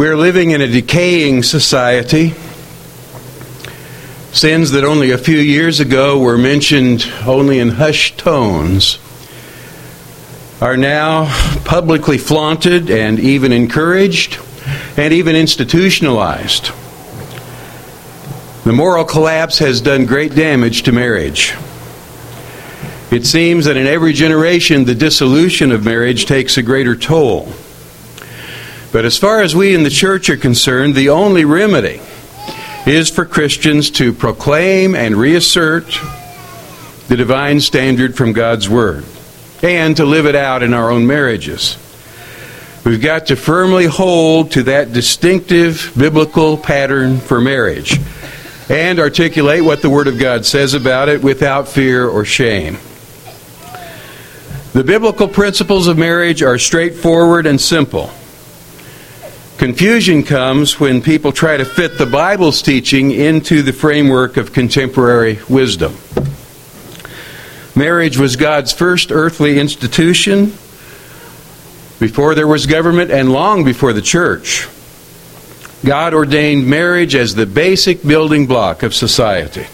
We're living in a decaying society. Sins that only a few years ago were mentioned only in hushed tones are now publicly flaunted and even encouraged and even institutionalized. The moral collapse has done great damage to marriage. It seems that in every generation, the dissolution of marriage takes a greater toll. But as far as we in the church are concerned, the only remedy is for Christians to proclaim and reassert the divine standard from God's Word and to live it out in our own marriages. We've got to firmly hold to that distinctive biblical pattern for marriage and articulate what the Word of God says about it without fear or shame. The biblical principles of marriage are straightforward and simple. Confusion comes when people try to fit the Bible's teaching into the framework of contemporary wisdom. Marriage was God's first earthly institution before there was government and long before the church. God ordained marriage as the basic building block of society.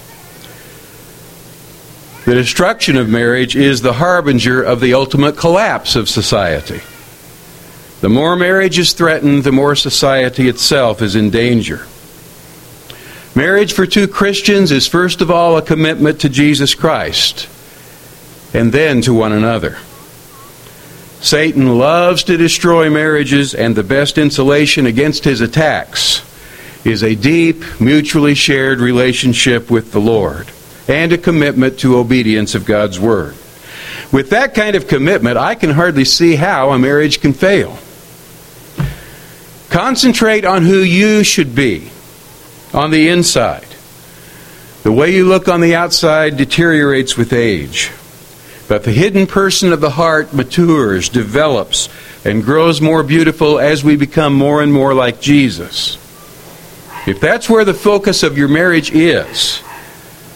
The destruction of marriage is the harbinger of the ultimate collapse of society. The more marriage is threatened, the more society itself is in danger. Marriage for two Christians is first of all a commitment to Jesus Christ and then to one another. Satan loves to destroy marriages, and the best insulation against his attacks is a deep, mutually shared relationship with the Lord and a commitment to obedience of God's Word. With that kind of commitment, I can hardly see how a marriage can fail. Concentrate on who you should be on the inside. The way you look on the outside deteriorates with age. But the hidden person of the heart matures, develops, and grows more beautiful as we become more and more like Jesus. If that's where the focus of your marriage is,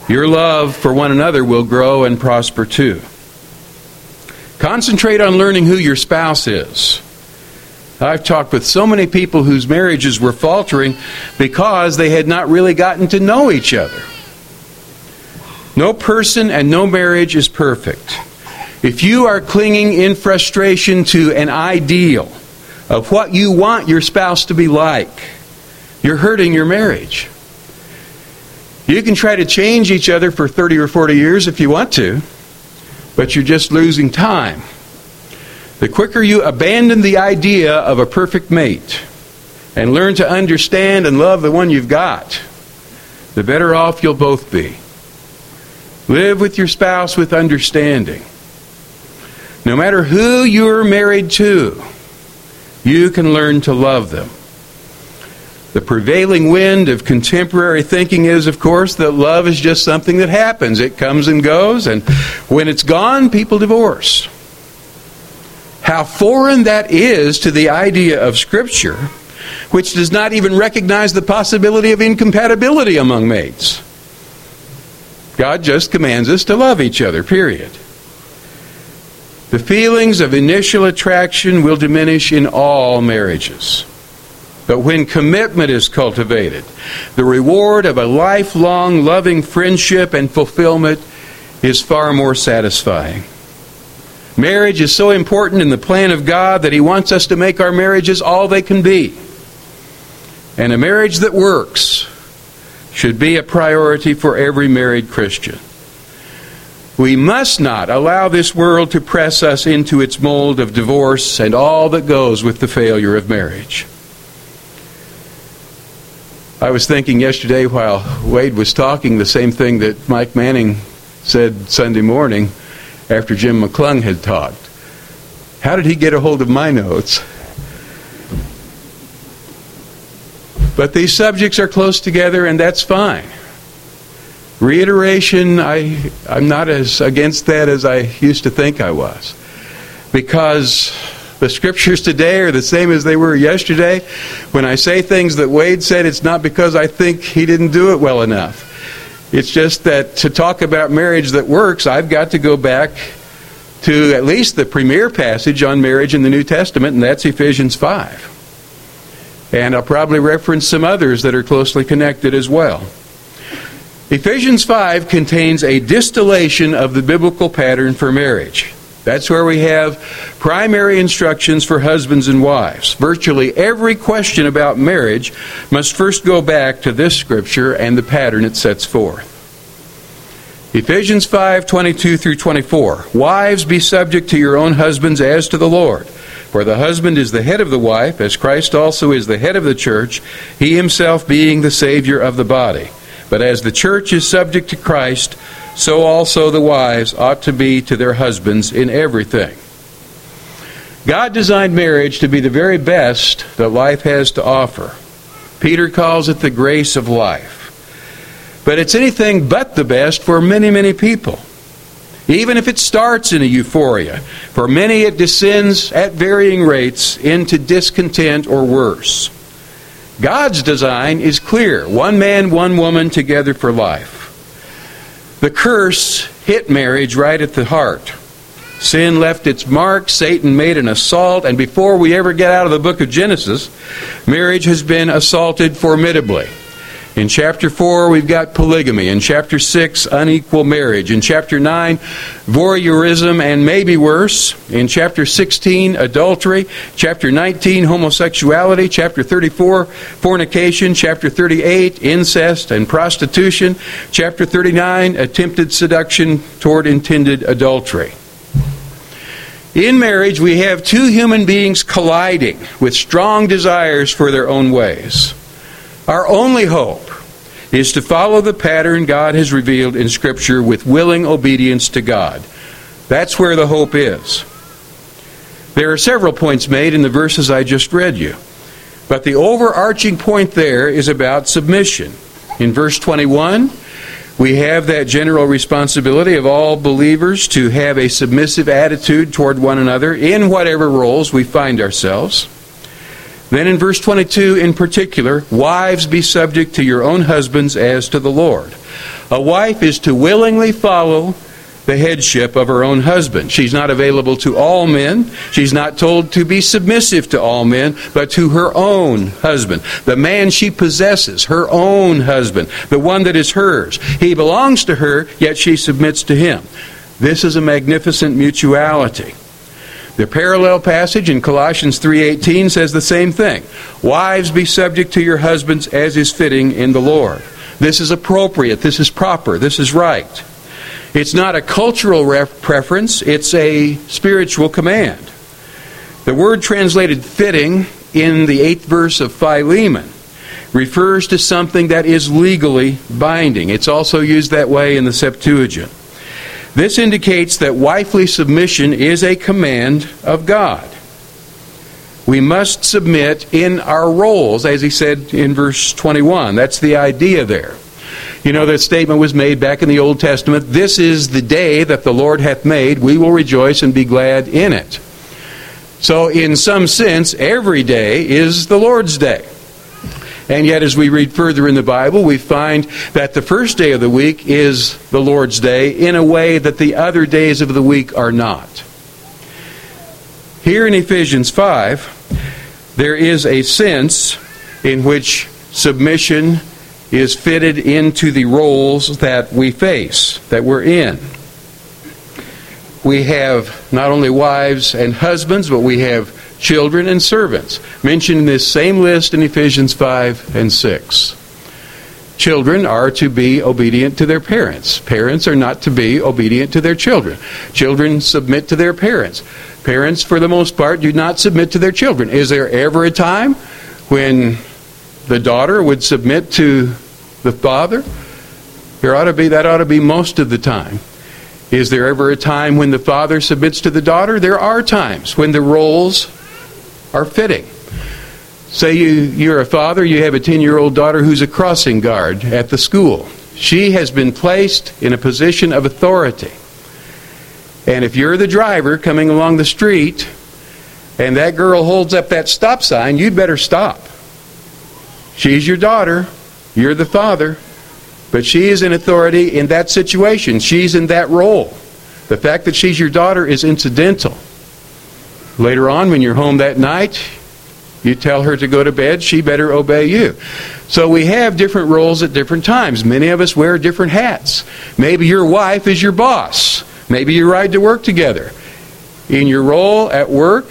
your love for one another will grow and prosper too. Concentrate on learning who your spouse is. I've talked with so many people whose marriages were faltering because they had not really gotten to know each other. No person and no marriage is perfect. If you are clinging in frustration to an ideal of what you want your spouse to be like, you're hurting your marriage. You can try to change each other for 30 or 40 years if you want to, but you're just losing time. The quicker you abandon the idea of a perfect mate and learn to understand and love the one you've got, the better off you'll both be. Live with your spouse with understanding. No matter who you're married to, you can learn to love them. The prevailing wind of contemporary thinking is, of course, that love is just something that happens. It comes and goes, and when it's gone, people divorce. How foreign that is to the idea of Scripture, which does not even recognize the possibility of incompatibility among mates. God just commands us to love each other, period. The feelings of initial attraction will diminish in all marriages. But when commitment is cultivated, the reward of a lifelong loving friendship and fulfillment is far more satisfying. Marriage is so important in the plan of God that He wants us to make our marriages all they can be. And a marriage that works should be a priority for every married Christian. We must not allow this world to press us into its mold of divorce and all that goes with the failure of marriage. I was thinking yesterday while Wade was talking the same thing that Mike Manning said Sunday morning after Jim McClung had talked. How did he get a hold of my notes? But these subjects are close together, and that's fine. Reiteration, I, I'm not as against that as I used to think I was. Because the scriptures today are the same as they were yesterday. When I say things that Wade said, it's not because I think he didn't do it well enough. It's just that to talk about marriage that works, I've got to go back to at least the premier passage on marriage in the New Testament, and that's Ephesians 5. And I'll probably reference some others that are closely connected as well. Ephesians 5 contains a distillation of the biblical pattern for marriage. That's where we have primary instructions for husbands and wives. Virtually every question about marriage must first go back to this scripture and the pattern it sets forth. Ephesians 5:22 through 24. Wives be subject to your own husbands as to the Lord. For the husband is the head of the wife, as Christ also is the head of the church, he himself being the savior of the body. But as the church is subject to Christ, so also the wives ought to be to their husbands in everything. God designed marriage to be the very best that life has to offer. Peter calls it the grace of life. But it's anything but the best for many, many people. Even if it starts in a euphoria, for many it descends at varying rates into discontent or worse. God's design is clear one man, one woman together for life. The curse hit marriage right at the heart. Sin left its mark, Satan made an assault, and before we ever get out of the book of Genesis, marriage has been assaulted formidably. In chapter 4, we've got polygamy. In chapter 6, unequal marriage. In chapter 9, voyeurism and maybe worse. In chapter 16, adultery. Chapter 19, homosexuality. Chapter 34, fornication. Chapter 38, incest and prostitution. Chapter 39, attempted seduction toward intended adultery. In marriage, we have two human beings colliding with strong desires for their own ways. Our only hope is to follow the pattern God has revealed in Scripture with willing obedience to God. That's where the hope is. There are several points made in the verses I just read you. But the overarching point there is about submission. In verse 21, we have that general responsibility of all believers to have a submissive attitude toward one another in whatever roles we find ourselves. Then in verse 22 in particular, wives be subject to your own husbands as to the Lord. A wife is to willingly follow the headship of her own husband. She's not available to all men. She's not told to be submissive to all men, but to her own husband. The man she possesses, her own husband, the one that is hers. He belongs to her, yet she submits to him. This is a magnificent mutuality. The parallel passage in Colossians 3:18 says the same thing. Wives be subject to your husbands as is fitting in the Lord. This is appropriate, this is proper, this is right. It's not a cultural ref- preference, it's a spiritual command. The word translated fitting in the 8th verse of Philemon refers to something that is legally binding. It's also used that way in the Septuagint. This indicates that wifely submission is a command of God. We must submit in our roles, as he said in verse 21. That's the idea there. You know, that statement was made back in the Old Testament This is the day that the Lord hath made. We will rejoice and be glad in it. So, in some sense, every day is the Lord's day. And yet, as we read further in the Bible, we find that the first day of the week is the Lord's day in a way that the other days of the week are not. Here in Ephesians 5, there is a sense in which submission is fitted into the roles that we face, that we're in. We have not only wives and husbands, but we have children and servants, mentioned in this same list in Ephesians 5 and 6. Children are to be obedient to their parents. Parents are not to be obedient to their children. Children submit to their parents. Parents, for the most part, do not submit to their children. Is there ever a time when the daughter would submit to the father? There ought to be that ought to be most of the time. Is there ever a time when the father submits to the daughter? There are times when the roles are fitting. Say you, you're a father, you have a 10 year old daughter who's a crossing guard at the school. She has been placed in a position of authority. And if you're the driver coming along the street and that girl holds up that stop sign, you'd better stop. She's your daughter, you're the father, but she is in authority in that situation. She's in that role. The fact that she's your daughter is incidental. Later on, when you're home that night, You tell her to go to bed, she better obey you. So we have different roles at different times. Many of us wear different hats. Maybe your wife is your boss. Maybe you ride to work together. In your role at work,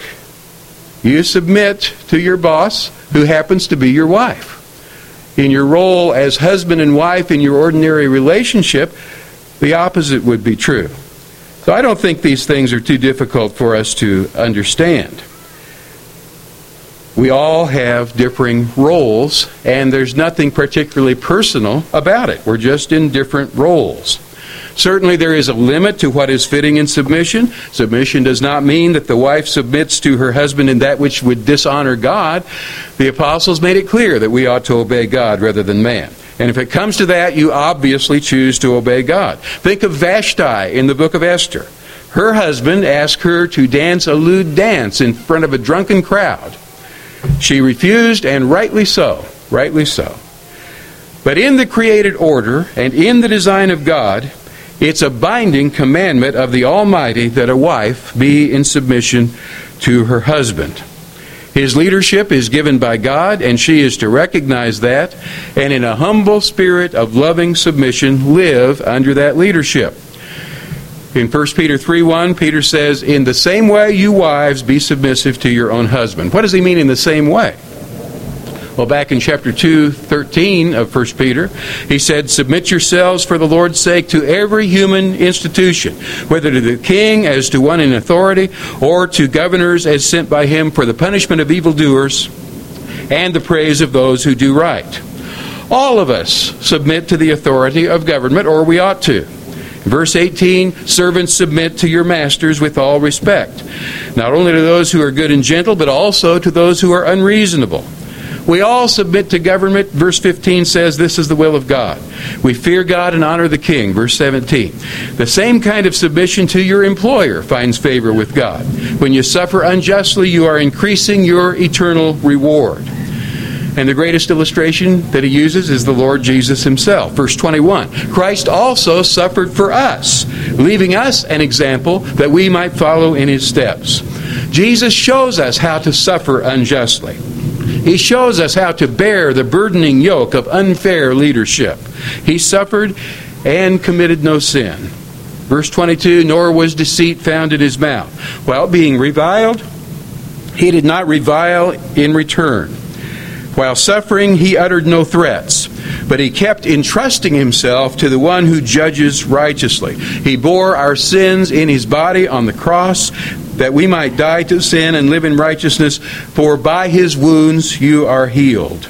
you submit to your boss, who happens to be your wife. In your role as husband and wife in your ordinary relationship, the opposite would be true. So I don't think these things are too difficult for us to understand. We all have differing roles, and there's nothing particularly personal about it. We're just in different roles. Certainly, there is a limit to what is fitting in submission. Submission does not mean that the wife submits to her husband in that which would dishonor God. The apostles made it clear that we ought to obey God rather than man. And if it comes to that, you obviously choose to obey God. Think of Vashti in the book of Esther. Her husband asked her to dance a lewd dance in front of a drunken crowd. She refused, and rightly so. Rightly so. But in the created order and in the design of God, it's a binding commandment of the Almighty that a wife be in submission to her husband. His leadership is given by God, and she is to recognize that, and in a humble spirit of loving submission, live under that leadership. In 1 Peter 3 1, Peter says, In the same way, you wives, be submissive to your own husband. What does he mean in the same way? Well, back in chapter 2, 13 of 1 Peter, he said, Submit yourselves for the Lord's sake to every human institution, whether to the king as to one in authority, or to governors as sent by him for the punishment of evildoers and the praise of those who do right. All of us submit to the authority of government, or we ought to. Verse 18 Servants, submit to your masters with all respect, not only to those who are good and gentle, but also to those who are unreasonable. We all submit to government. Verse 15 says this is the will of God. We fear God and honor the king. Verse 17. The same kind of submission to your employer finds favor with God. When you suffer unjustly, you are increasing your eternal reward. And the greatest illustration that he uses is the Lord Jesus himself. Verse 21 Christ also suffered for us, leaving us an example that we might follow in his steps. Jesus shows us how to suffer unjustly. He shows us how to bear the burdening yoke of unfair leadership. He suffered and committed no sin. Verse 22 Nor was deceit found in his mouth. While being reviled, he did not revile in return. While suffering, he uttered no threats, but he kept entrusting himself to the one who judges righteously. He bore our sins in his body on the cross that we might die to sin and live in righteousness, for by his wounds you are healed.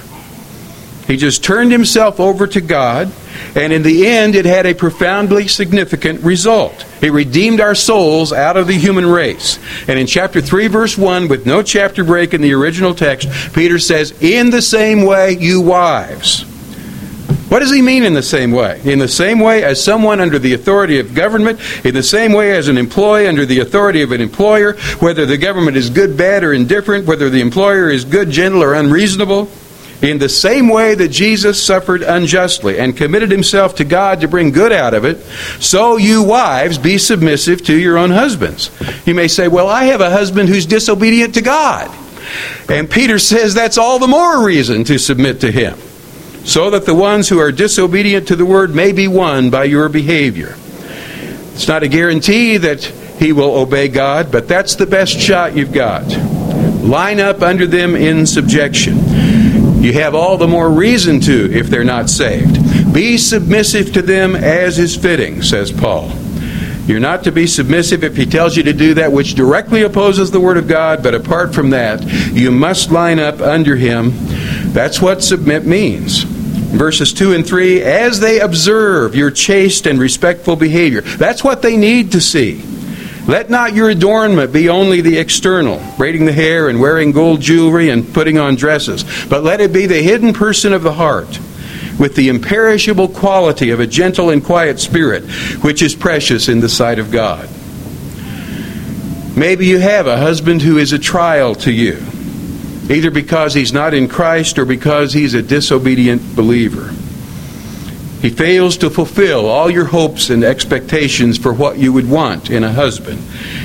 He just turned himself over to God, and in the end, it had a profoundly significant result. It redeemed our souls out of the human race. And in chapter 3, verse 1, with no chapter break in the original text, Peter says, In the same way, you wives. What does he mean in the same way? In the same way as someone under the authority of government, in the same way as an employee under the authority of an employer, whether the government is good, bad, or indifferent, whether the employer is good, gentle, or unreasonable. In the same way that Jesus suffered unjustly and committed himself to God to bring good out of it, so you wives be submissive to your own husbands. You may say, Well, I have a husband who's disobedient to God. And Peter says that's all the more reason to submit to him so that the ones who are disobedient to the word may be won by your behavior. It's not a guarantee that he will obey God, but that's the best shot you've got. Line up under them in subjection. You have all the more reason to if they're not saved. Be submissive to them as is fitting, says Paul. You're not to be submissive if he tells you to do that which directly opposes the Word of God, but apart from that, you must line up under him. That's what submit means verses 2 and 3 as they observe your chaste and respectful behavior. That's what they need to see. Let not your adornment be only the external, braiding the hair and wearing gold jewelry and putting on dresses, but let it be the hidden person of the heart, with the imperishable quality of a gentle and quiet spirit, which is precious in the sight of God. Maybe you have a husband who is a trial to you either because he's not in Christ or because he's a disobedient believer. He fails to fulfill all your hopes and expectations for what you would want in a husband.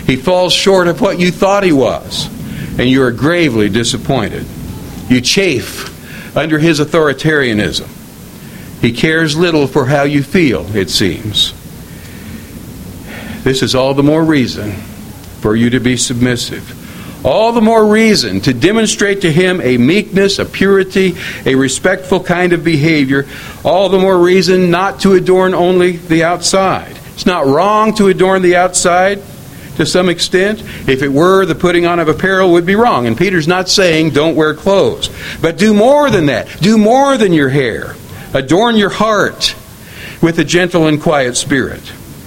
He falls short of what you thought he was, and you are gravely disappointed. You chafe under his authoritarianism. He cares little for how you feel, it seems. This is all the more reason for you to be submissive. All the more reason to demonstrate to him a meekness, a purity, a respectful kind of behavior. All the more reason not to adorn only the outside. It's not wrong to adorn the outside to some extent. If it were, the putting on of apparel would be wrong. And Peter's not saying don't wear clothes. But do more than that. Do more than your hair. Adorn your heart with a gentle and quiet spirit,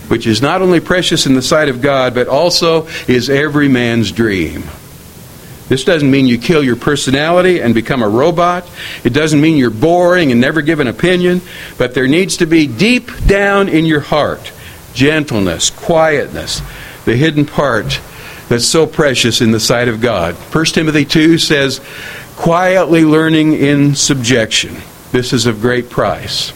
which is not only precious in the sight of God, but also is every man's dream. This doesn't mean you kill your personality and become a robot. It doesn't mean you're boring and never give an opinion. But there needs to be deep down in your heart gentleness, quietness, the hidden part that's so precious in the sight of God. 1 Timothy 2 says, quietly learning in subjection. This is of great price.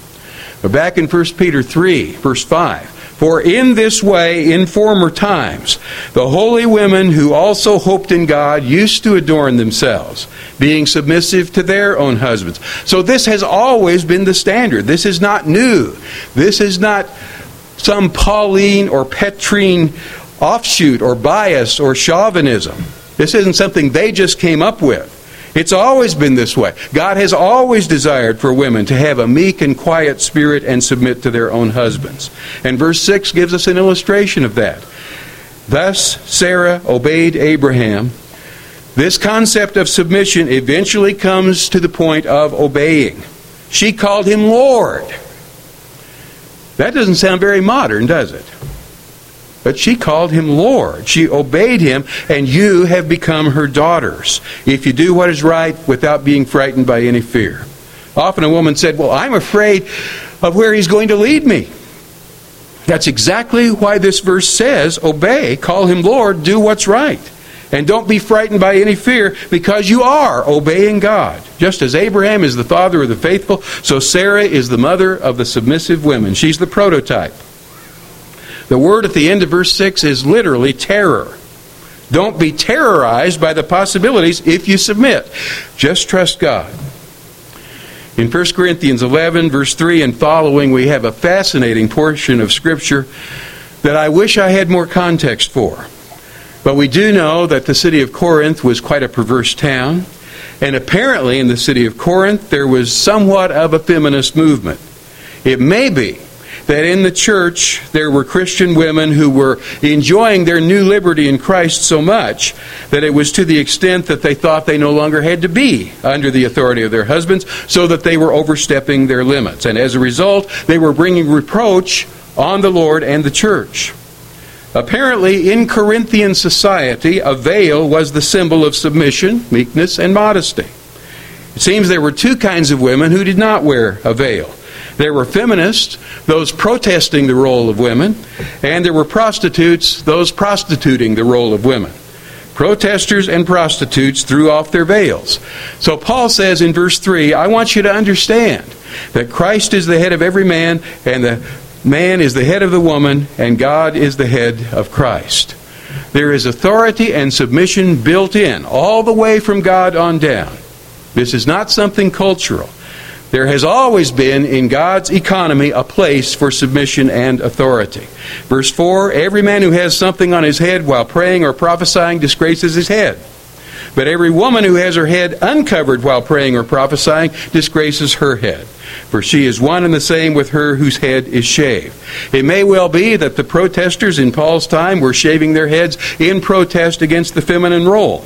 But back in 1 Peter 3, verse 5, for in this way, in former times, the holy women who also hoped in God used to adorn themselves, being submissive to their own husbands. So this has always been the standard. This is not new. This is not some Pauline or Petrine offshoot or bias or chauvinism. This isn't something they just came up with. It's always been this way. God has always desired for women to have a meek and quiet spirit and submit to their own husbands. And verse 6 gives us an illustration of that. Thus, Sarah obeyed Abraham. This concept of submission eventually comes to the point of obeying. She called him Lord. That doesn't sound very modern, does it? But she called him Lord. She obeyed him, and you have become her daughters, if you do what is right without being frightened by any fear. Often a woman said, Well, I'm afraid of where he's going to lead me. That's exactly why this verse says, Obey, call him Lord, do what's right. And don't be frightened by any fear because you are obeying God. Just as Abraham is the father of the faithful, so Sarah is the mother of the submissive women. She's the prototype. The word at the end of verse 6 is literally terror. Don't be terrorized by the possibilities if you submit. Just trust God. In 1 Corinthians 11, verse 3 and following, we have a fascinating portion of Scripture that I wish I had more context for. But we do know that the city of Corinth was quite a perverse town, and apparently in the city of Corinth there was somewhat of a feminist movement. It may be that in the church there were Christian women who were enjoying their new liberty in Christ so much that it was to the extent that they thought they no longer had to be under the authority of their husbands, so that they were overstepping their limits. And as a result, they were bringing reproach on the Lord and the church. Apparently, in Corinthian society, a veil was the symbol of submission, meekness, and modesty. It seems there were two kinds of women who did not wear a veil. There were feminists, those protesting the role of women, and there were prostitutes, those prostituting the role of women. Protesters and prostitutes threw off their veils. So Paul says in verse 3 I want you to understand that Christ is the head of every man, and the man is the head of the woman, and God is the head of Christ. There is authority and submission built in, all the way from God on down. This is not something cultural. There has always been in God's economy a place for submission and authority. Verse 4 Every man who has something on his head while praying or prophesying disgraces his head. But every woman who has her head uncovered while praying or prophesying disgraces her head. For she is one and the same with her whose head is shaved. It may well be that the protesters in Paul's time were shaving their heads in protest against the feminine role.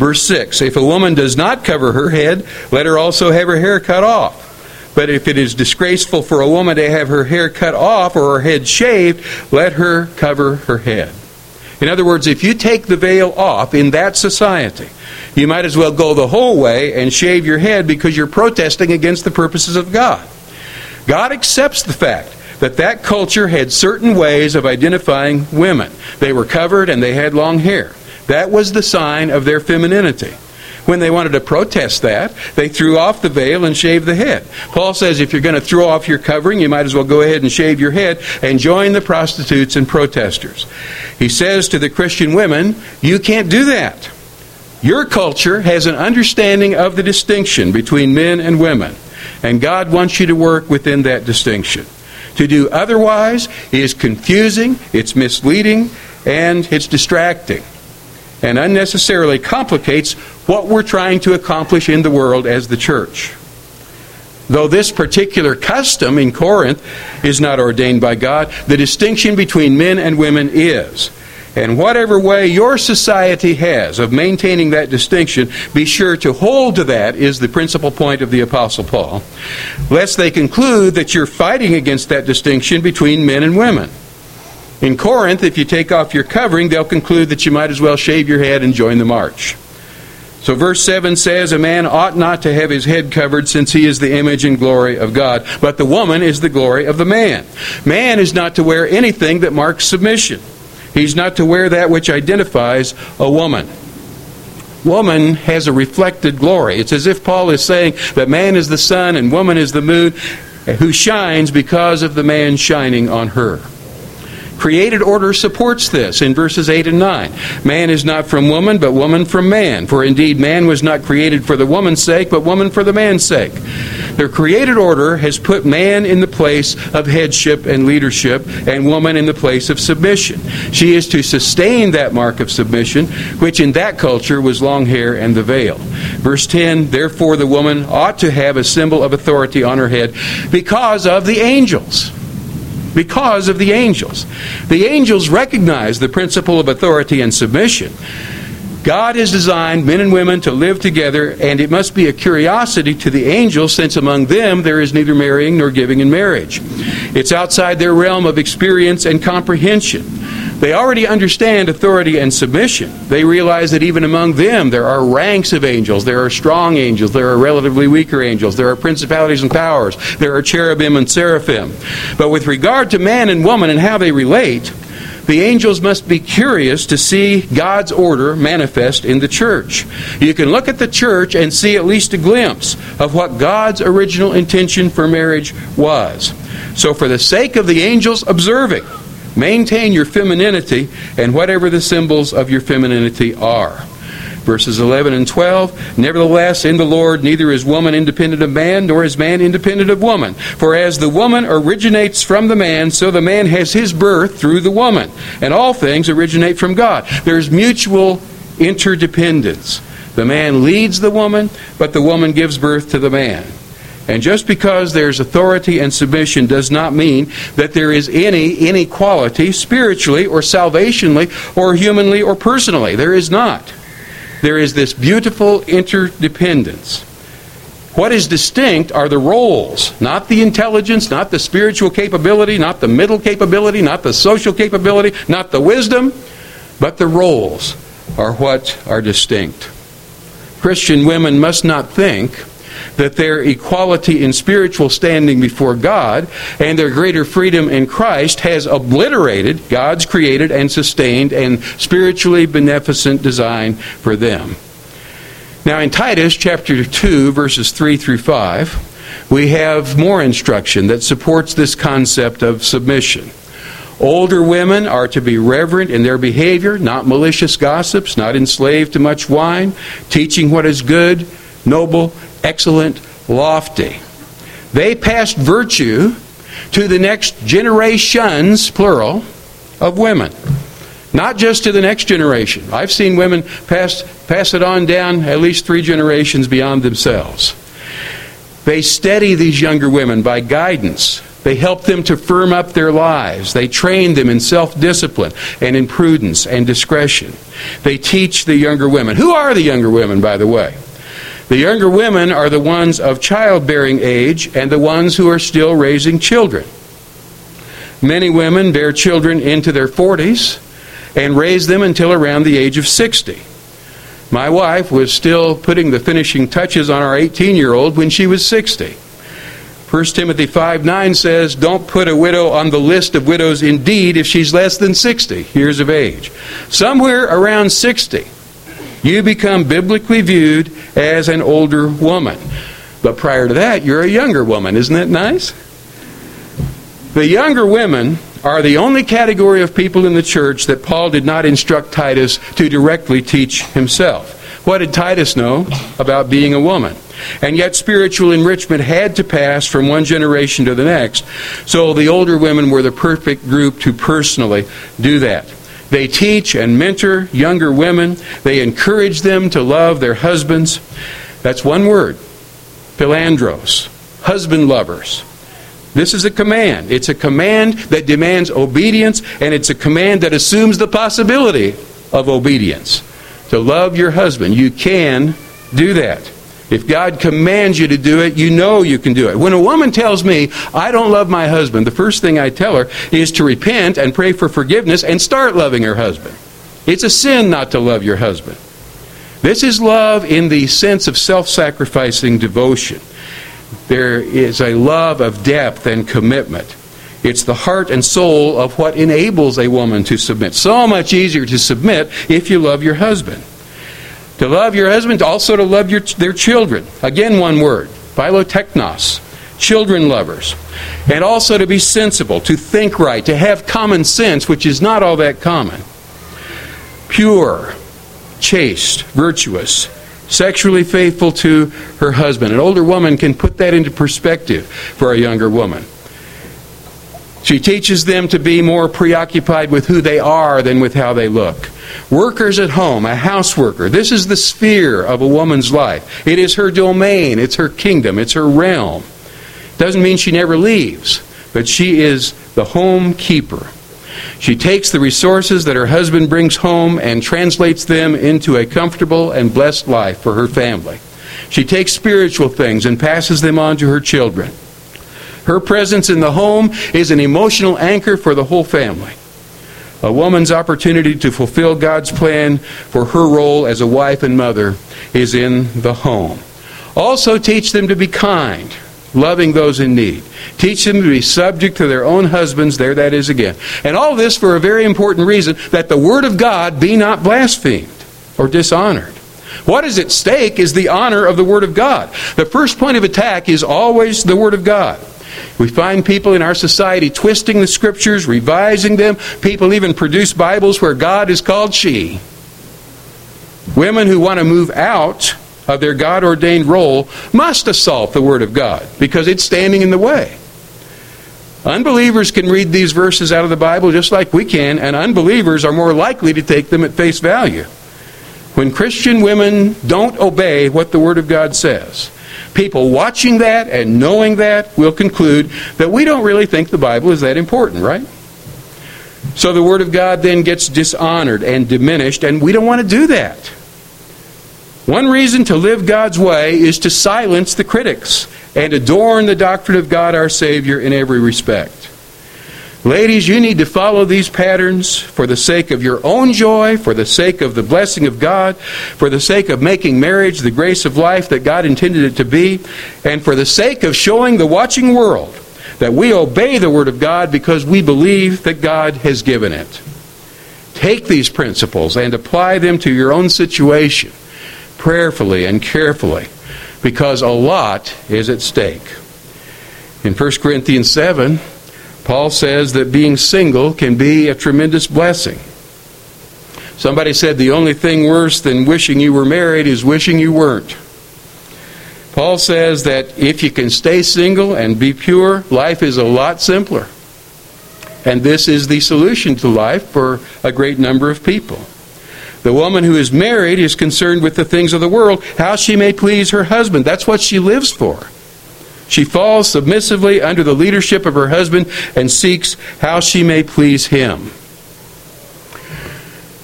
Verse 6 If a woman does not cover her head, let her also have her hair cut off. But if it is disgraceful for a woman to have her hair cut off or her head shaved, let her cover her head. In other words, if you take the veil off in that society, you might as well go the whole way and shave your head because you're protesting against the purposes of God. God accepts the fact that that culture had certain ways of identifying women. They were covered and they had long hair. That was the sign of their femininity. When they wanted to protest that, they threw off the veil and shaved the head. Paul says if you're going to throw off your covering, you might as well go ahead and shave your head and join the prostitutes and protesters. He says to the Christian women, You can't do that. Your culture has an understanding of the distinction between men and women, and God wants you to work within that distinction. To do otherwise is confusing, it's misleading, and it's distracting, and unnecessarily complicates what we're trying to accomplish in the world as the church. Though this particular custom in Corinth is not ordained by God, the distinction between men and women is. And whatever way your society has of maintaining that distinction, be sure to hold to that, is the principal point of the Apostle Paul, lest they conclude that you're fighting against that distinction between men and women. In Corinth, if you take off your covering, they'll conclude that you might as well shave your head and join the march. So, verse 7 says, A man ought not to have his head covered, since he is the image and glory of God, but the woman is the glory of the man. Man is not to wear anything that marks submission. He's not to wear that which identifies a woman. Woman has a reflected glory. It's as if Paul is saying that man is the sun and woman is the moon who shines because of the man shining on her. Created order supports this in verses 8 and 9. Man is not from woman, but woman from man. For indeed, man was not created for the woman's sake, but woman for the man's sake. Their created order has put man in the place of headship and leadership, and woman in the place of submission. She is to sustain that mark of submission, which in that culture was long hair and the veil. Verse 10 Therefore, the woman ought to have a symbol of authority on her head because of the angels because of the angels. The angels recognize the principle of authority and submission. God has designed men and women to live together, and it must be a curiosity to the angels, since among them there is neither marrying nor giving in marriage. It's outside their realm of experience and comprehension. They already understand authority and submission. They realize that even among them there are ranks of angels. There are strong angels. There are relatively weaker angels. There are principalities and powers. There are cherubim and seraphim. But with regard to man and woman and how they relate, the angels must be curious to see God's order manifest in the church. You can look at the church and see at least a glimpse of what God's original intention for marriage was. So, for the sake of the angels observing, Maintain your femininity and whatever the symbols of your femininity are. Verses 11 and 12 Nevertheless, in the Lord, neither is woman independent of man, nor is man independent of woman. For as the woman originates from the man, so the man has his birth through the woman. And all things originate from God. There's mutual interdependence. The man leads the woman, but the woman gives birth to the man. And just because there's authority and submission does not mean that there is any inequality spiritually or salvationally or humanly or personally. There is not. There is this beautiful interdependence. What is distinct are the roles, not the intelligence, not the spiritual capability, not the middle capability, not the social capability, not the wisdom, but the roles are what are distinct. Christian women must not think that their equality in spiritual standing before God and their greater freedom in Christ has obliterated God's created and sustained and spiritually beneficent design for them. Now, in Titus chapter 2, verses 3 through 5, we have more instruction that supports this concept of submission. Older women are to be reverent in their behavior, not malicious gossips, not enslaved to much wine, teaching what is good, noble, excellent, lofty. They passed virtue to the next generations, plural, of women. Not just to the next generation. I've seen women pass, pass it on down at least three generations beyond themselves. They steady these younger women by guidance. They help them to firm up their lives. They train them in self discipline and in prudence and discretion. They teach the younger women. Who are the younger women, by the way? The younger women are the ones of childbearing age and the ones who are still raising children. Many women bear children into their 40s and raise them until around the age of 60. My wife was still putting the finishing touches on our 18 year old when she was 60. 1 Timothy 5 9 says, Don't put a widow on the list of widows indeed if she's less than 60 years of age. Somewhere around 60 you become biblically viewed as an older woman. But prior to that, you're a younger woman. Isn't that nice? The younger women are the only category of people in the church that Paul did not instruct Titus to directly teach himself. What did Titus know about being a woman? And yet, spiritual enrichment had to pass from one generation to the next. So, the older women were the perfect group to personally do that. They teach and mentor younger women, they encourage them to love their husbands. That's one word philandros, husband lovers. This is a command. It's a command that demands obedience, and it's a command that assumes the possibility of obedience. To love your husband. You can do that. If God commands you to do it, you know you can do it. When a woman tells me, I don't love my husband, the first thing I tell her is to repent and pray for forgiveness and start loving her husband. It's a sin not to love your husband. This is love in the sense of self sacrificing devotion. There is a love of depth and commitment. It's the heart and soul of what enables a woman to submit. So much easier to submit if you love your husband. To love your husband, also to love your, their children. Again, one word philotechnos, children lovers. And also to be sensible, to think right, to have common sense, which is not all that common. Pure, chaste, virtuous, sexually faithful to her husband. An older woman can put that into perspective for a younger woman. She teaches them to be more preoccupied with who they are than with how they look. Workers at home, a houseworker, this is the sphere of a woman's life. It is her domain, it's her kingdom, it's her realm. Doesn't mean she never leaves, but she is the home keeper. She takes the resources that her husband brings home and translates them into a comfortable and blessed life for her family. She takes spiritual things and passes them on to her children. Her presence in the home is an emotional anchor for the whole family. A woman's opportunity to fulfill God's plan for her role as a wife and mother is in the home. Also, teach them to be kind, loving those in need. Teach them to be subject to their own husbands. There that is again. And all this for a very important reason that the Word of God be not blasphemed or dishonored. What is at stake is the honor of the Word of God. The first point of attack is always the Word of God. We find people in our society twisting the scriptures, revising them. People even produce Bibles where God is called she. Women who want to move out of their God ordained role must assault the Word of God because it's standing in the way. Unbelievers can read these verses out of the Bible just like we can, and unbelievers are more likely to take them at face value. When Christian women don't obey what the Word of God says, people watching that and knowing that will conclude that we don't really think the Bible is that important, right? So the Word of God then gets dishonored and diminished, and we don't want to do that. One reason to live God's way is to silence the critics and adorn the doctrine of God our Savior in every respect. Ladies, you need to follow these patterns for the sake of your own joy, for the sake of the blessing of God, for the sake of making marriage the grace of life that God intended it to be, and for the sake of showing the watching world that we obey the Word of God because we believe that God has given it. Take these principles and apply them to your own situation prayerfully and carefully because a lot is at stake. In 1 Corinthians 7, Paul says that being single can be a tremendous blessing. Somebody said the only thing worse than wishing you were married is wishing you weren't. Paul says that if you can stay single and be pure, life is a lot simpler. And this is the solution to life for a great number of people. The woman who is married is concerned with the things of the world, how she may please her husband. That's what she lives for. She falls submissively under the leadership of her husband and seeks how she may please him.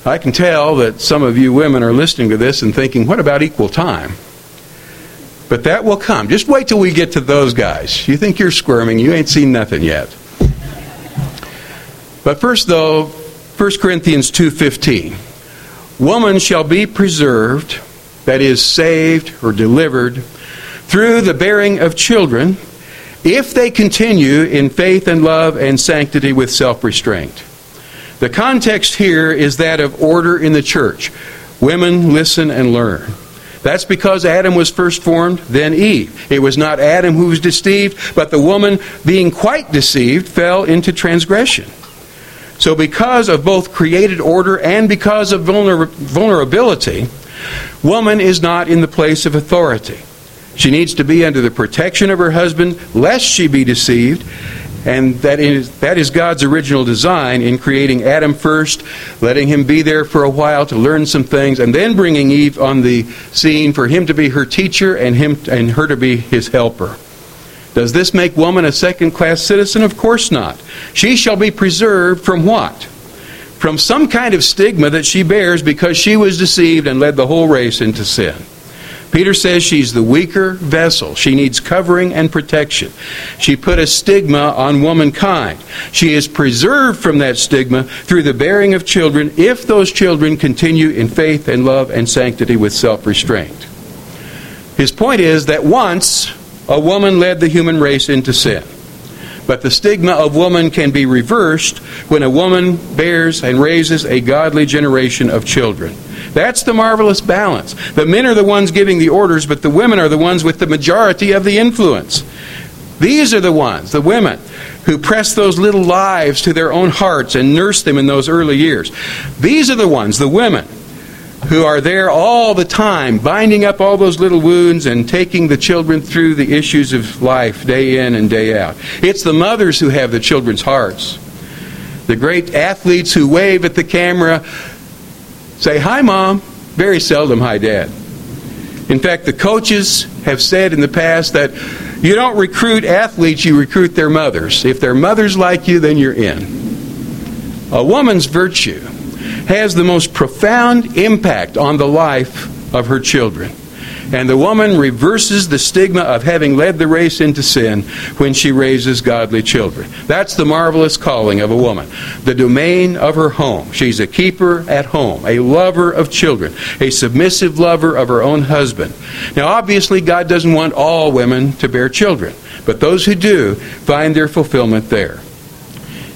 I can tell that some of you women are listening to this and thinking, what about equal time? But that will come. Just wait till we get to those guys. You think you're squirming, you ain't seen nothing yet. But first though, 1 Corinthians 2:15. Woman shall be preserved, that is saved or delivered through the bearing of children if they continue in faith and love and sanctity with self restraint. The context here is that of order in the church. Women, listen and learn. That's because Adam was first formed, then Eve. It was not Adam who was deceived, but the woman, being quite deceived, fell into transgression. So, because of both created order and because of vulner- vulnerability, Woman is not in the place of authority. She needs to be under the protection of her husband, lest she be deceived. And that is, that is God's original design in creating Adam first, letting him be there for a while to learn some things, and then bringing Eve on the scene for him to be her teacher and, him, and her to be his helper. Does this make woman a second class citizen? Of course not. She shall be preserved from what? From some kind of stigma that she bears because she was deceived and led the whole race into sin. Peter says she's the weaker vessel. She needs covering and protection. She put a stigma on womankind. She is preserved from that stigma through the bearing of children if those children continue in faith and love and sanctity with self restraint. His point is that once a woman led the human race into sin. But the stigma of woman can be reversed when a woman bears and raises a godly generation of children. That's the marvelous balance. The men are the ones giving the orders, but the women are the ones with the majority of the influence. These are the ones, the women, who press those little lives to their own hearts and nurse them in those early years. These are the ones, the women, who are there all the time, binding up all those little wounds and taking the children through the issues of life day in and day out. It's the mothers who have the children's hearts. The great athletes who wave at the camera say, Hi, Mom. Very seldom, Hi, Dad. In fact, the coaches have said in the past that you don't recruit athletes, you recruit their mothers. If their mothers like you, then you're in. A woman's virtue has the most profound impact on the life of her children. And the woman reverses the stigma of having led the race into sin when she raises godly children. That's the marvelous calling of a woman. The domain of her home. She's a keeper at home, a lover of children, a submissive lover of her own husband. Now, obviously, God doesn't want all women to bear children, but those who do find their fulfillment there.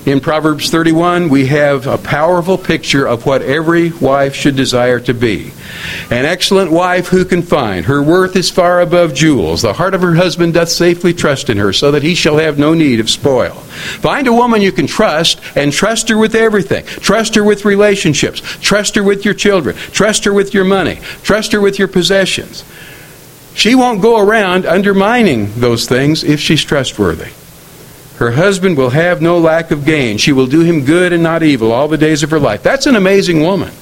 In Proverbs 31, we have a powerful picture of what every wife should desire to be. An excellent wife who can find. Her worth is far above jewels. The heart of her husband doth safely trust in her, so that he shall have no need of spoil. Find a woman you can trust, and trust her with everything. Trust her with relationships. Trust her with your children. Trust her with your money. Trust her with your possessions. She won't go around undermining those things if she's trustworthy. Her husband will have no lack of gain. She will do him good and not evil all the days of her life. That's an amazing woman.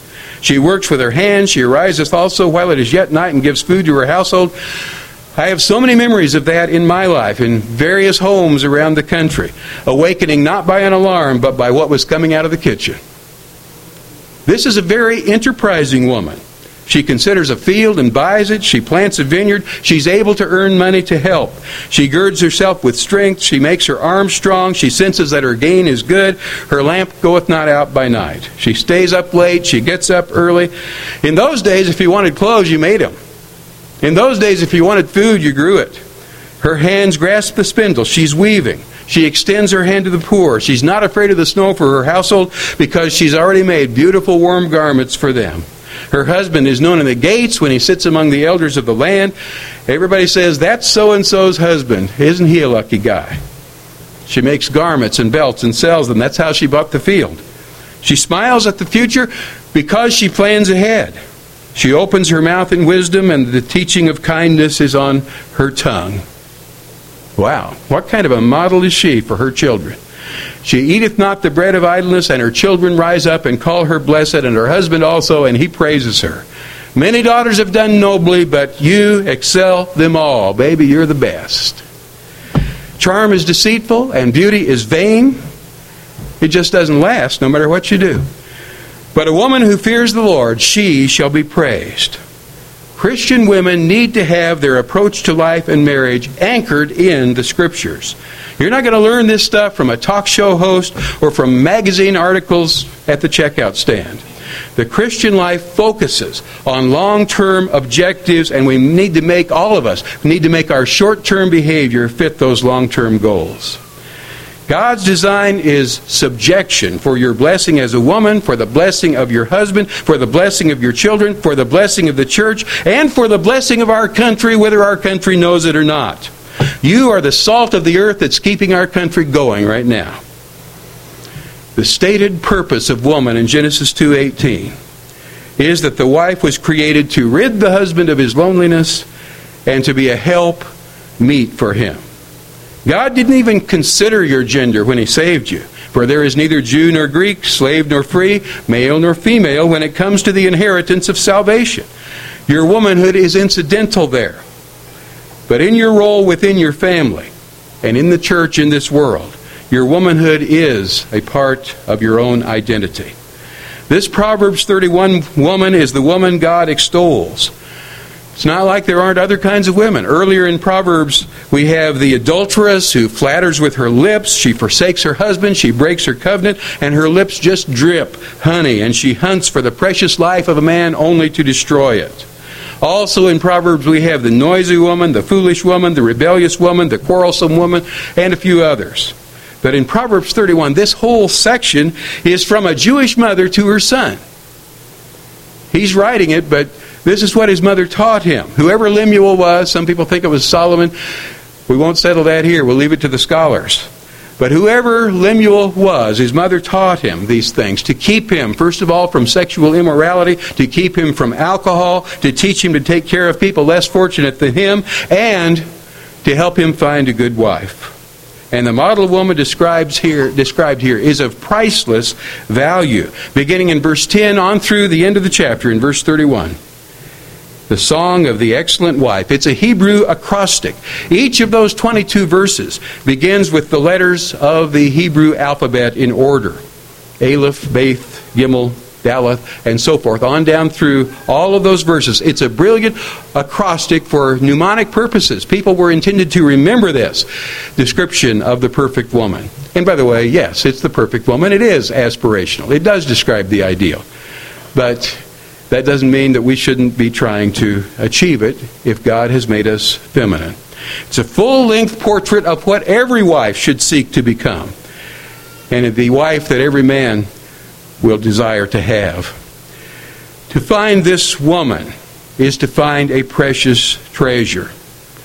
She works with her hands. She ariseth also while it is yet night and gives food to her household. I have so many memories of that in my life, in various homes around the country, awakening not by an alarm, but by what was coming out of the kitchen. This is a very enterprising woman. She considers a field and buys it. She plants a vineyard. She's able to earn money to help. She girds herself with strength. She makes her arms strong. She senses that her gain is good. Her lamp goeth not out by night. She stays up late. She gets up early. In those days, if you wanted clothes, you made them. In those days, if you wanted food, you grew it. Her hands grasp the spindle. She's weaving. She extends her hand to the poor. She's not afraid of the snow for her household because she's already made beautiful warm garments for them. Her husband is known in the gates when he sits among the elders of the land. Everybody says, That's so and so's husband. Isn't he a lucky guy? She makes garments and belts and sells them. That's how she bought the field. She smiles at the future because she plans ahead. She opens her mouth in wisdom, and the teaching of kindness is on her tongue. Wow, what kind of a model is she for her children? She eateth not the bread of idleness, and her children rise up and call her blessed, and her husband also, and he praises her. Many daughters have done nobly, but you excel them all. Baby, you're the best. Charm is deceitful, and beauty is vain. It just doesn't last, no matter what you do. But a woman who fears the Lord, she shall be praised. Christian women need to have their approach to life and marriage anchored in the Scriptures. You're not going to learn this stuff from a talk show host or from magazine articles at the checkout stand. The Christian life focuses on long term objectives, and we need to make, all of us, need to make our short term behavior fit those long term goals. God's design is subjection for your blessing as a woman, for the blessing of your husband, for the blessing of your children, for the blessing of the church, and for the blessing of our country, whether our country knows it or not. You are the salt of the earth that's keeping our country going right now. The stated purpose of woman in Genesis 2:18 is that the wife was created to rid the husband of his loneliness and to be a help meet for him. God didn't even consider your gender when he saved you. For there is neither Jew nor Greek, slave nor free, male nor female when it comes to the inheritance of salvation. Your womanhood is incidental there. But in your role within your family and in the church in this world, your womanhood is a part of your own identity. This Proverbs 31 woman is the woman God extols. It's not like there aren't other kinds of women. Earlier in Proverbs, we have the adulteress who flatters with her lips. She forsakes her husband. She breaks her covenant, and her lips just drip honey, and she hunts for the precious life of a man only to destroy it. Also in Proverbs, we have the noisy woman, the foolish woman, the rebellious woman, the quarrelsome woman, and a few others. But in Proverbs 31, this whole section is from a Jewish mother to her son. He's writing it, but this is what his mother taught him. Whoever Lemuel was, some people think it was Solomon. We won't settle that here. We'll leave it to the scholars. But whoever Lemuel was, his mother taught him these things to keep him, first of all, from sexual immorality, to keep him from alcohol, to teach him to take care of people less fortunate than him, and to help him find a good wife. And the model woman describes here, described here is of priceless value. Beginning in verse 10 on through the end of the chapter, in verse 31. The Song of the Excellent Wife. It's a Hebrew acrostic. Each of those 22 verses begins with the letters of the Hebrew alphabet in order Aleph, Beth, Gimel, Daleth, and so forth, on down through all of those verses. It's a brilliant acrostic for mnemonic purposes. People were intended to remember this description of the perfect woman. And by the way, yes, it's the perfect woman. It is aspirational, it does describe the ideal. But that doesn't mean that we shouldn't be trying to achieve it if God has made us feminine. It's a full length portrait of what every wife should seek to become, and the wife that every man will desire to have. To find this woman is to find a precious treasure.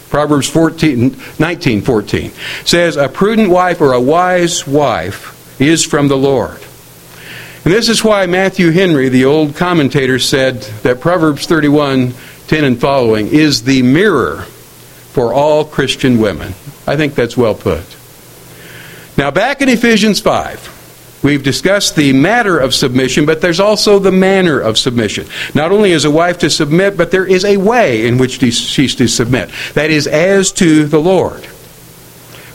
Proverbs 14, 19 14 says, A prudent wife or a wise wife is from the Lord. And this is why Matthew Henry, the old commentator, said that Proverbs 31 10 and following is the mirror for all Christian women. I think that's well put. Now, back in Ephesians 5. We've discussed the matter of submission, but there's also the manner of submission. Not only is a wife to submit, but there is a way in which she's to submit. That is, as to the Lord.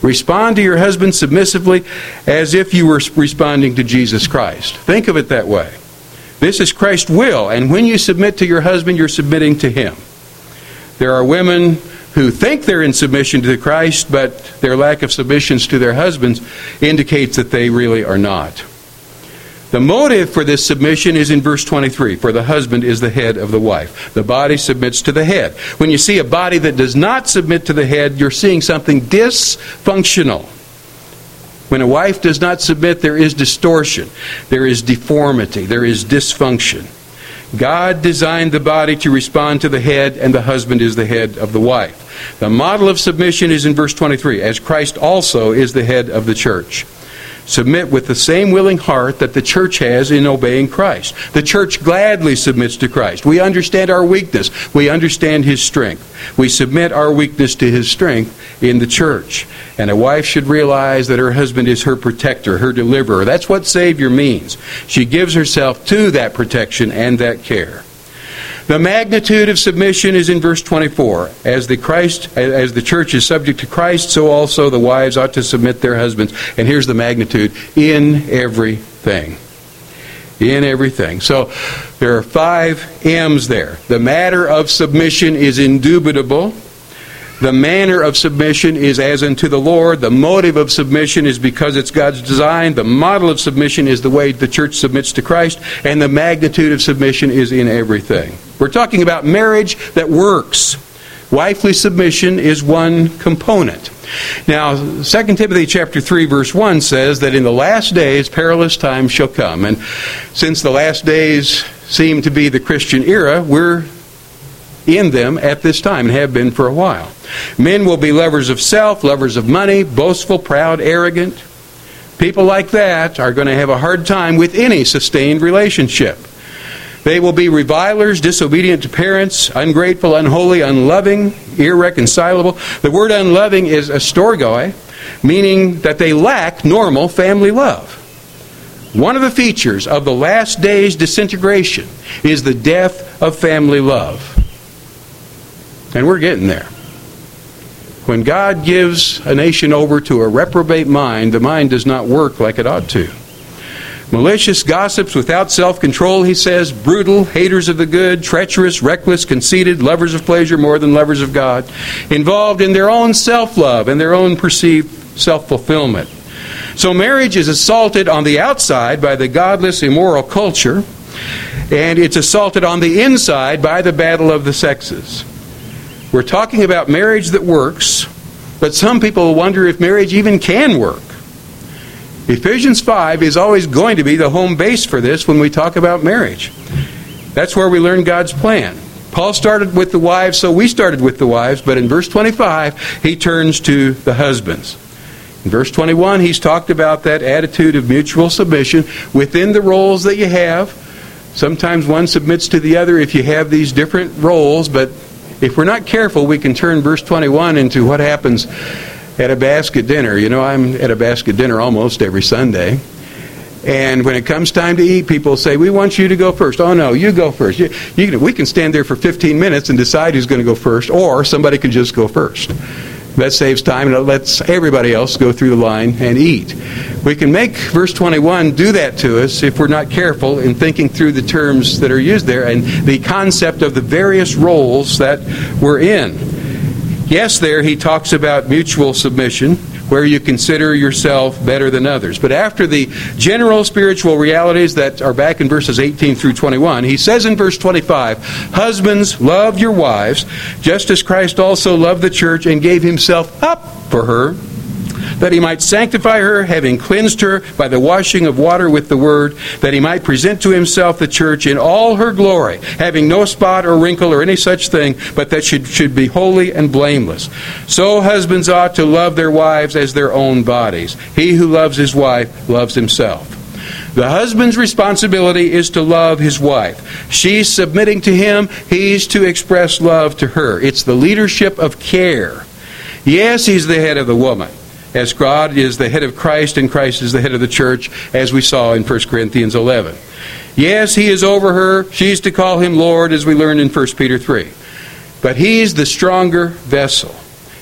Respond to your husband submissively as if you were responding to Jesus Christ. Think of it that way. This is Christ's will, and when you submit to your husband, you're submitting to him. There are women who think they're in submission to Christ, but their lack of submissions to their husbands indicates that they really are not. The motive for this submission is in verse 23 For the husband is the head of the wife. The body submits to the head. When you see a body that does not submit to the head, you're seeing something dysfunctional. When a wife does not submit, there is distortion, there is deformity, there is dysfunction. God designed the body to respond to the head, and the husband is the head of the wife. The model of submission is in verse 23, as Christ also is the head of the church. Submit with the same willing heart that the church has in obeying Christ. The church gladly submits to Christ. We understand our weakness. We understand his strength. We submit our weakness to his strength in the church. And a wife should realize that her husband is her protector, her deliverer. That's what Savior means. She gives herself to that protection and that care. The magnitude of submission is in verse 24. As the Christ as the church is subject to Christ, so also the wives ought to submit their husbands. And here's the magnitude in everything. In everything. So there are five M's there. The matter of submission is indubitable. The manner of submission is as unto the Lord. The motive of submission is because it's God's design. The model of submission is the way the church submits to Christ. And the magnitude of submission is in everything. We're talking about marriage that works. Wifely submission is one component. Now, 2 Timothy chapter 3 verse 1 says that in the last days perilous times shall come. And since the last days seem to be the Christian era, we're in them at this time and have been for a while. Men will be lovers of self, lovers of money, boastful, proud, arrogant. People like that are going to have a hard time with any sustained relationship. They will be revilers, disobedient to parents, ungrateful, unholy, unloving, irreconcilable. The word unloving is a astorgoi, meaning that they lack normal family love. One of the features of the last days disintegration is the death of family love. And we're getting there. When God gives a nation over to a reprobate mind, the mind does not work like it ought to. Malicious gossips without self control, he says, brutal, haters of the good, treacherous, reckless, conceited, lovers of pleasure more than lovers of God, involved in their own self love and their own perceived self fulfillment. So marriage is assaulted on the outside by the godless, immoral culture, and it's assaulted on the inside by the battle of the sexes. We're talking about marriage that works, but some people wonder if marriage even can work. Ephesians 5 is always going to be the home base for this when we talk about marriage. That's where we learn God's plan. Paul started with the wives, so we started with the wives, but in verse 25, he turns to the husbands. In verse 21, he's talked about that attitude of mutual submission within the roles that you have. Sometimes one submits to the other if you have these different roles, but if we're not careful, we can turn verse 21 into what happens at a basket dinner. You know, I'm at a basket dinner almost every Sunday. And when it comes time to eat, people say, We want you to go first. Oh, no, you go first. You, you we can stand there for 15 minutes and decide who's going to go first, or somebody can just go first. That saves time and it lets everybody else go through the line and eat. We can make verse 21 do that to us if we're not careful in thinking through the terms that are used there and the concept of the various roles that we're in. Yes, there he talks about mutual submission, where you consider yourself better than others. But after the general spiritual realities that are back in verses 18 through 21, he says in verse 25, Husbands, love your wives, just as Christ also loved the church and gave himself up for her that he might sanctify her, having cleansed her by the washing of water with the word, that he might present to himself the church in all her glory, having no spot or wrinkle or any such thing, but that should, should be holy and blameless. So husbands ought to love their wives as their own bodies. He who loves his wife loves himself. The husband's responsibility is to love his wife. She's submitting to him, he's to express love to her. It's the leadership of care. Yes, he's the head of the woman as God is the head of Christ and Christ is the head of the church, as we saw in 1 Corinthians 11. Yes, he is over her. She's to call him Lord, as we learned in 1 Peter 3. But he's the stronger vessel.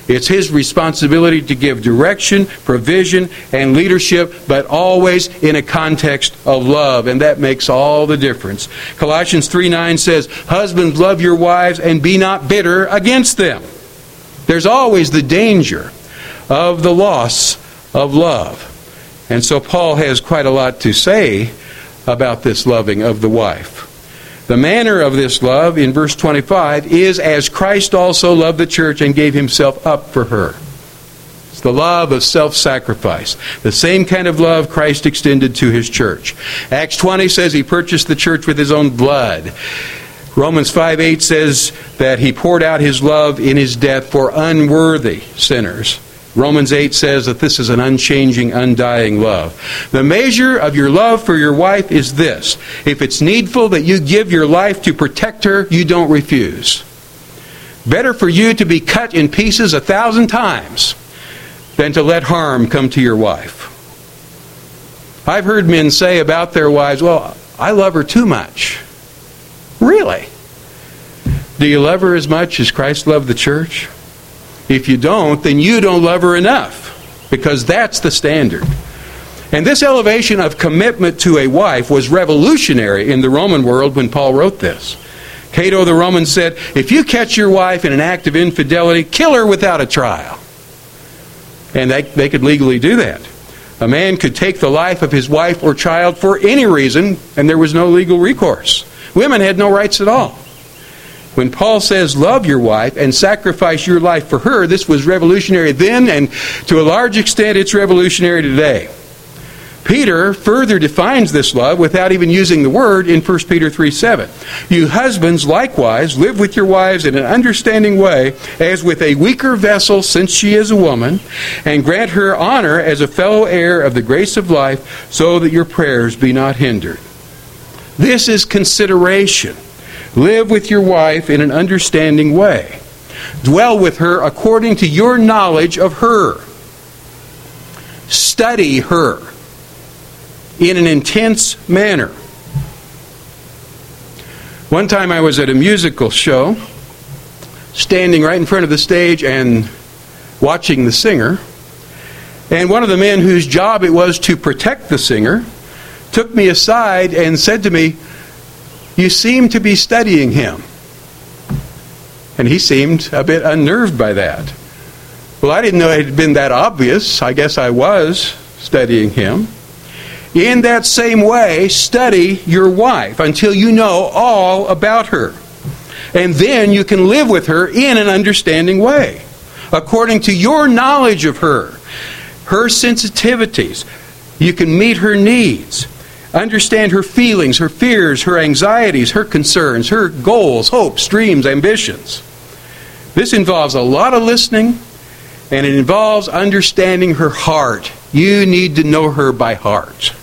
It's his responsibility to give direction, provision, and leadership, but always in a context of love, and that makes all the difference. Colossians 3 9 says, Husbands, love your wives and be not bitter against them. There's always the danger of the loss of love. And so Paul has quite a lot to say about this loving of the wife. The manner of this love in verse 25 is as Christ also loved the church and gave himself up for her. It's the love of self sacrifice. The same kind of love Christ extended to his church. Acts 20 says he purchased the church with his own blood. Romans 5 8 says that he poured out his love in his death for unworthy sinners. Romans 8 says that this is an unchanging, undying love. The measure of your love for your wife is this if it's needful that you give your life to protect her, you don't refuse. Better for you to be cut in pieces a thousand times than to let harm come to your wife. I've heard men say about their wives, Well, I love her too much. Really? Do you love her as much as Christ loved the church? If you don't, then you don't love her enough, because that's the standard. And this elevation of commitment to a wife was revolutionary in the Roman world when Paul wrote this. Cato the Roman said, If you catch your wife in an act of infidelity, kill her without a trial. And they, they could legally do that. A man could take the life of his wife or child for any reason, and there was no legal recourse. Women had no rights at all. When Paul says, love your wife and sacrifice your life for her, this was revolutionary then, and to a large extent, it's revolutionary today. Peter further defines this love without even using the word in 1 Peter 3 7. You husbands likewise live with your wives in an understanding way, as with a weaker vessel, since she is a woman, and grant her honor as a fellow heir of the grace of life, so that your prayers be not hindered. This is consideration. Live with your wife in an understanding way. Dwell with her according to your knowledge of her. Study her in an intense manner. One time I was at a musical show, standing right in front of the stage and watching the singer. And one of the men whose job it was to protect the singer took me aside and said to me, You seem to be studying him. And he seemed a bit unnerved by that. Well, I didn't know it had been that obvious. I guess I was studying him. In that same way, study your wife until you know all about her. And then you can live with her in an understanding way, according to your knowledge of her, her sensitivities. You can meet her needs, understand her feelings, her fears, her anxieties, her concerns, her goals, hopes, dreams, ambitions. This involves a lot of listening, and it involves understanding her heart. You need to know her by heart.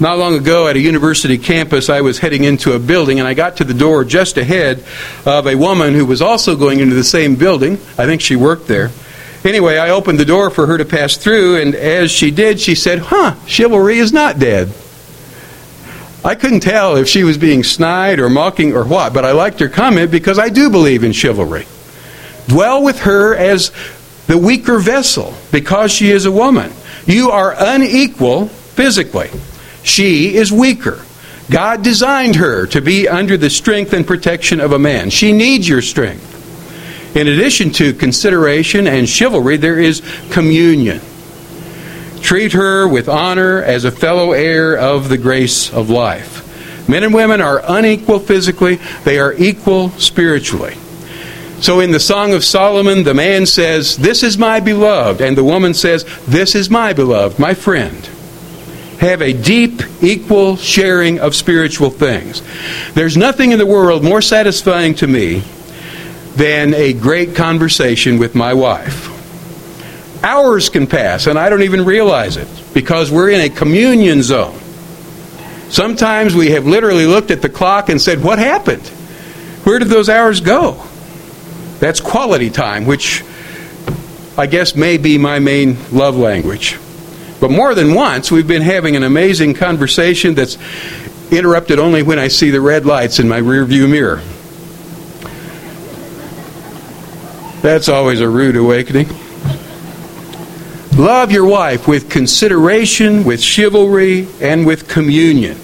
Not long ago at a university campus, I was heading into a building, and I got to the door just ahead of a woman who was also going into the same building. I think she worked there. Anyway, I opened the door for her to pass through, and as she did, she said, Huh, chivalry is not dead. I couldn't tell if she was being snide or mocking or what, but I liked her comment because I do believe in chivalry. Dwell with her as the weaker vessel because she is a woman. You are unequal physically. She is weaker. God designed her to be under the strength and protection of a man. She needs your strength. In addition to consideration and chivalry, there is communion. Treat her with honor as a fellow heir of the grace of life. Men and women are unequal physically, they are equal spiritually. So in the Song of Solomon, the man says, This is my beloved, and the woman says, This is my beloved, my friend. Have a deep, equal sharing of spiritual things. There's nothing in the world more satisfying to me than a great conversation with my wife. Hours can pass, and I don't even realize it because we're in a communion zone. Sometimes we have literally looked at the clock and said, What happened? Where did those hours go? That's quality time, which I guess may be my main love language. But more than once, we've been having an amazing conversation that's interrupted only when I see the red lights in my rearview mirror. That's always a rude awakening. Love your wife with consideration, with chivalry, and with communion.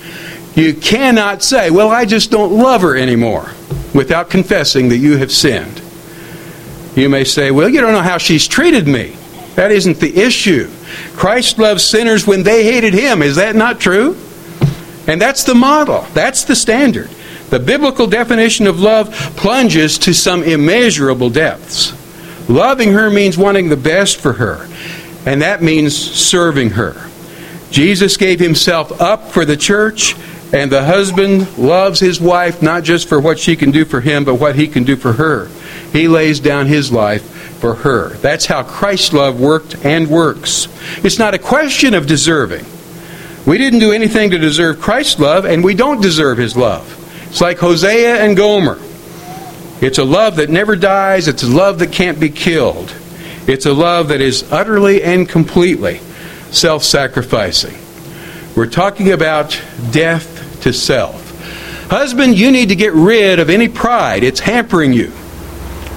You cannot say, Well, I just don't love her anymore, without confessing that you have sinned. You may say, Well, you don't know how she's treated me. That isn't the issue. Christ loved sinners when they hated him. Is that not true? And that's the model, that's the standard. The biblical definition of love plunges to some immeasurable depths. Loving her means wanting the best for her and that means serving her. Jesus gave himself up for the church, and the husband loves his wife not just for what she can do for him, but what he can do for her. He lays down his life for her. That's how Christ's love worked and works. It's not a question of deserving. We didn't do anything to deserve Christ's love, and we don't deserve his love. It's like Hosea and Gomer. It's a love that never dies, it's a love that can't be killed. It's a love that is utterly and completely self sacrificing. We're talking about death to self. Husband, you need to get rid of any pride, it's hampering you.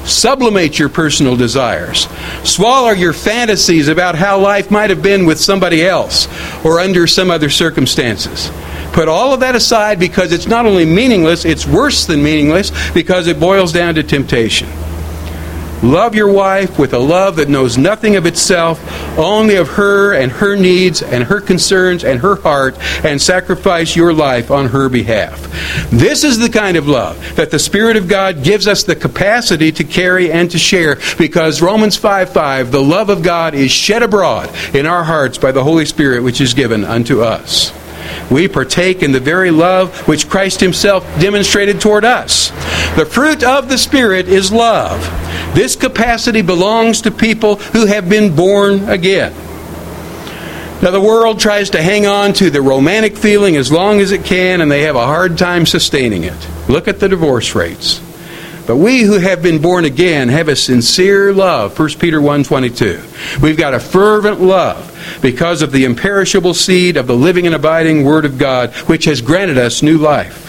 Sublimate your personal desires. Swallow your fantasies about how life might have been with somebody else or under some other circumstances. Put all of that aside because it's not only meaningless, it's worse than meaningless because it boils down to temptation. Love your wife with a love that knows nothing of itself, only of her and her needs and her concerns and her heart, and sacrifice your life on her behalf. This is the kind of love that the Spirit of God gives us the capacity to carry and to share because Romans 5 5, the love of God is shed abroad in our hearts by the Holy Spirit which is given unto us we partake in the very love which Christ Himself demonstrated toward us. The fruit of the Spirit is love. This capacity belongs to people who have been born again. Now, the world tries to hang on to the romantic feeling as long as it can, and they have a hard time sustaining it. Look at the divorce rates. But we who have been born again have a sincere love, 1 Peter 1.22. We've got a fervent love because of the imperishable seed of the living and abiding Word of God, which has granted us new life.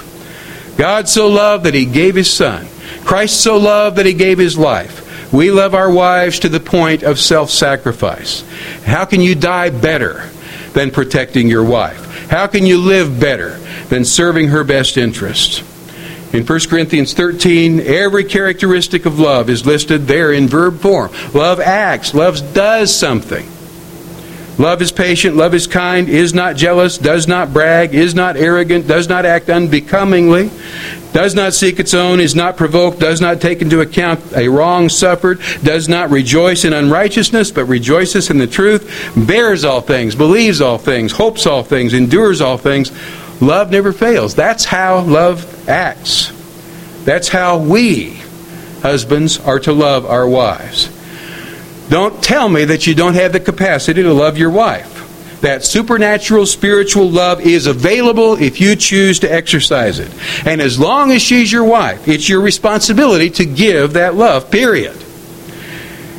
God so loved that He gave His Son. Christ so loved that He gave His life. We love our wives to the point of self sacrifice. How can you die better than protecting your wife? How can you live better than serving her best interests? In 1 Corinthians 13, every characteristic of love is listed there in verb form. Love acts, love does something. Love is patient, love is kind, is not jealous, does not brag, is not arrogant, does not act unbecomingly, does not seek its own, is not provoked, does not take into account a wrong suffered, does not rejoice in unrighteousness, but rejoices in the truth, bears all things, believes all things, hopes all things, endures all things. Love never fails. That's how love acts. That's how we, husbands, are to love our wives. Don't tell me that you don't have the capacity to love your wife. That supernatural spiritual love is available if you choose to exercise it. And as long as she's your wife, it's your responsibility to give that love, period.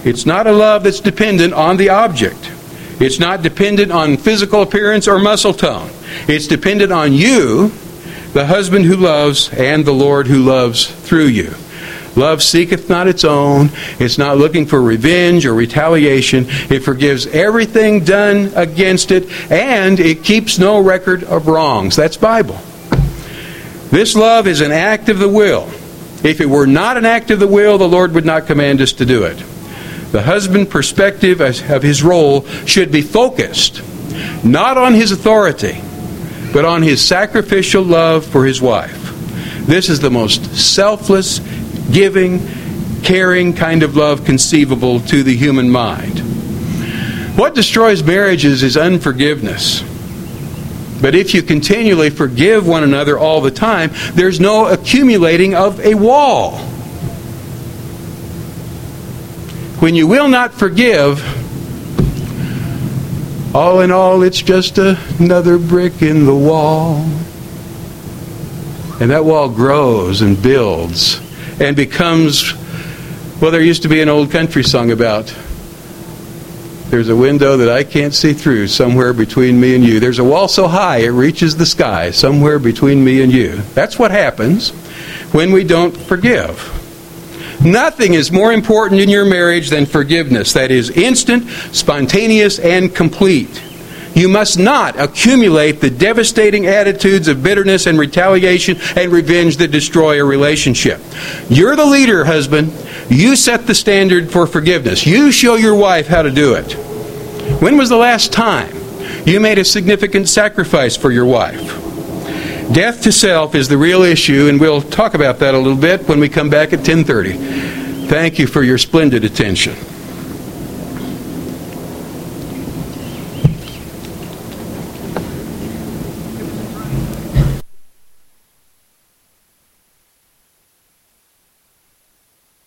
It's not a love that's dependent on the object. It's not dependent on physical appearance or muscle tone. It's dependent on you, the husband who loves, and the Lord who loves through you. Love seeketh not its own. It's not looking for revenge or retaliation. It forgives everything done against it, and it keeps no record of wrongs. That's Bible. This love is an act of the will. If it were not an act of the will, the Lord would not command us to do it. The husband perspective of his role should be focused not on his authority, but on his sacrificial love for his wife. This is the most selfless giving, caring kind of love conceivable to the human mind. What destroys marriages is unforgiveness. But if you continually forgive one another all the time, there's no accumulating of a wall. When you will not forgive, all in all, it's just another brick in the wall. And that wall grows and builds and becomes, well, there used to be an old country song about there's a window that I can't see through somewhere between me and you. There's a wall so high it reaches the sky somewhere between me and you. That's what happens when we don't forgive. Nothing is more important in your marriage than forgiveness. That is instant, spontaneous, and complete. You must not accumulate the devastating attitudes of bitterness and retaliation and revenge that destroy a relationship. You're the leader, husband. You set the standard for forgiveness. You show your wife how to do it. When was the last time you made a significant sacrifice for your wife? Death to self is the real issue, and we'll talk about that a little bit when we come back at 10:30. Thank you for your splendid attention.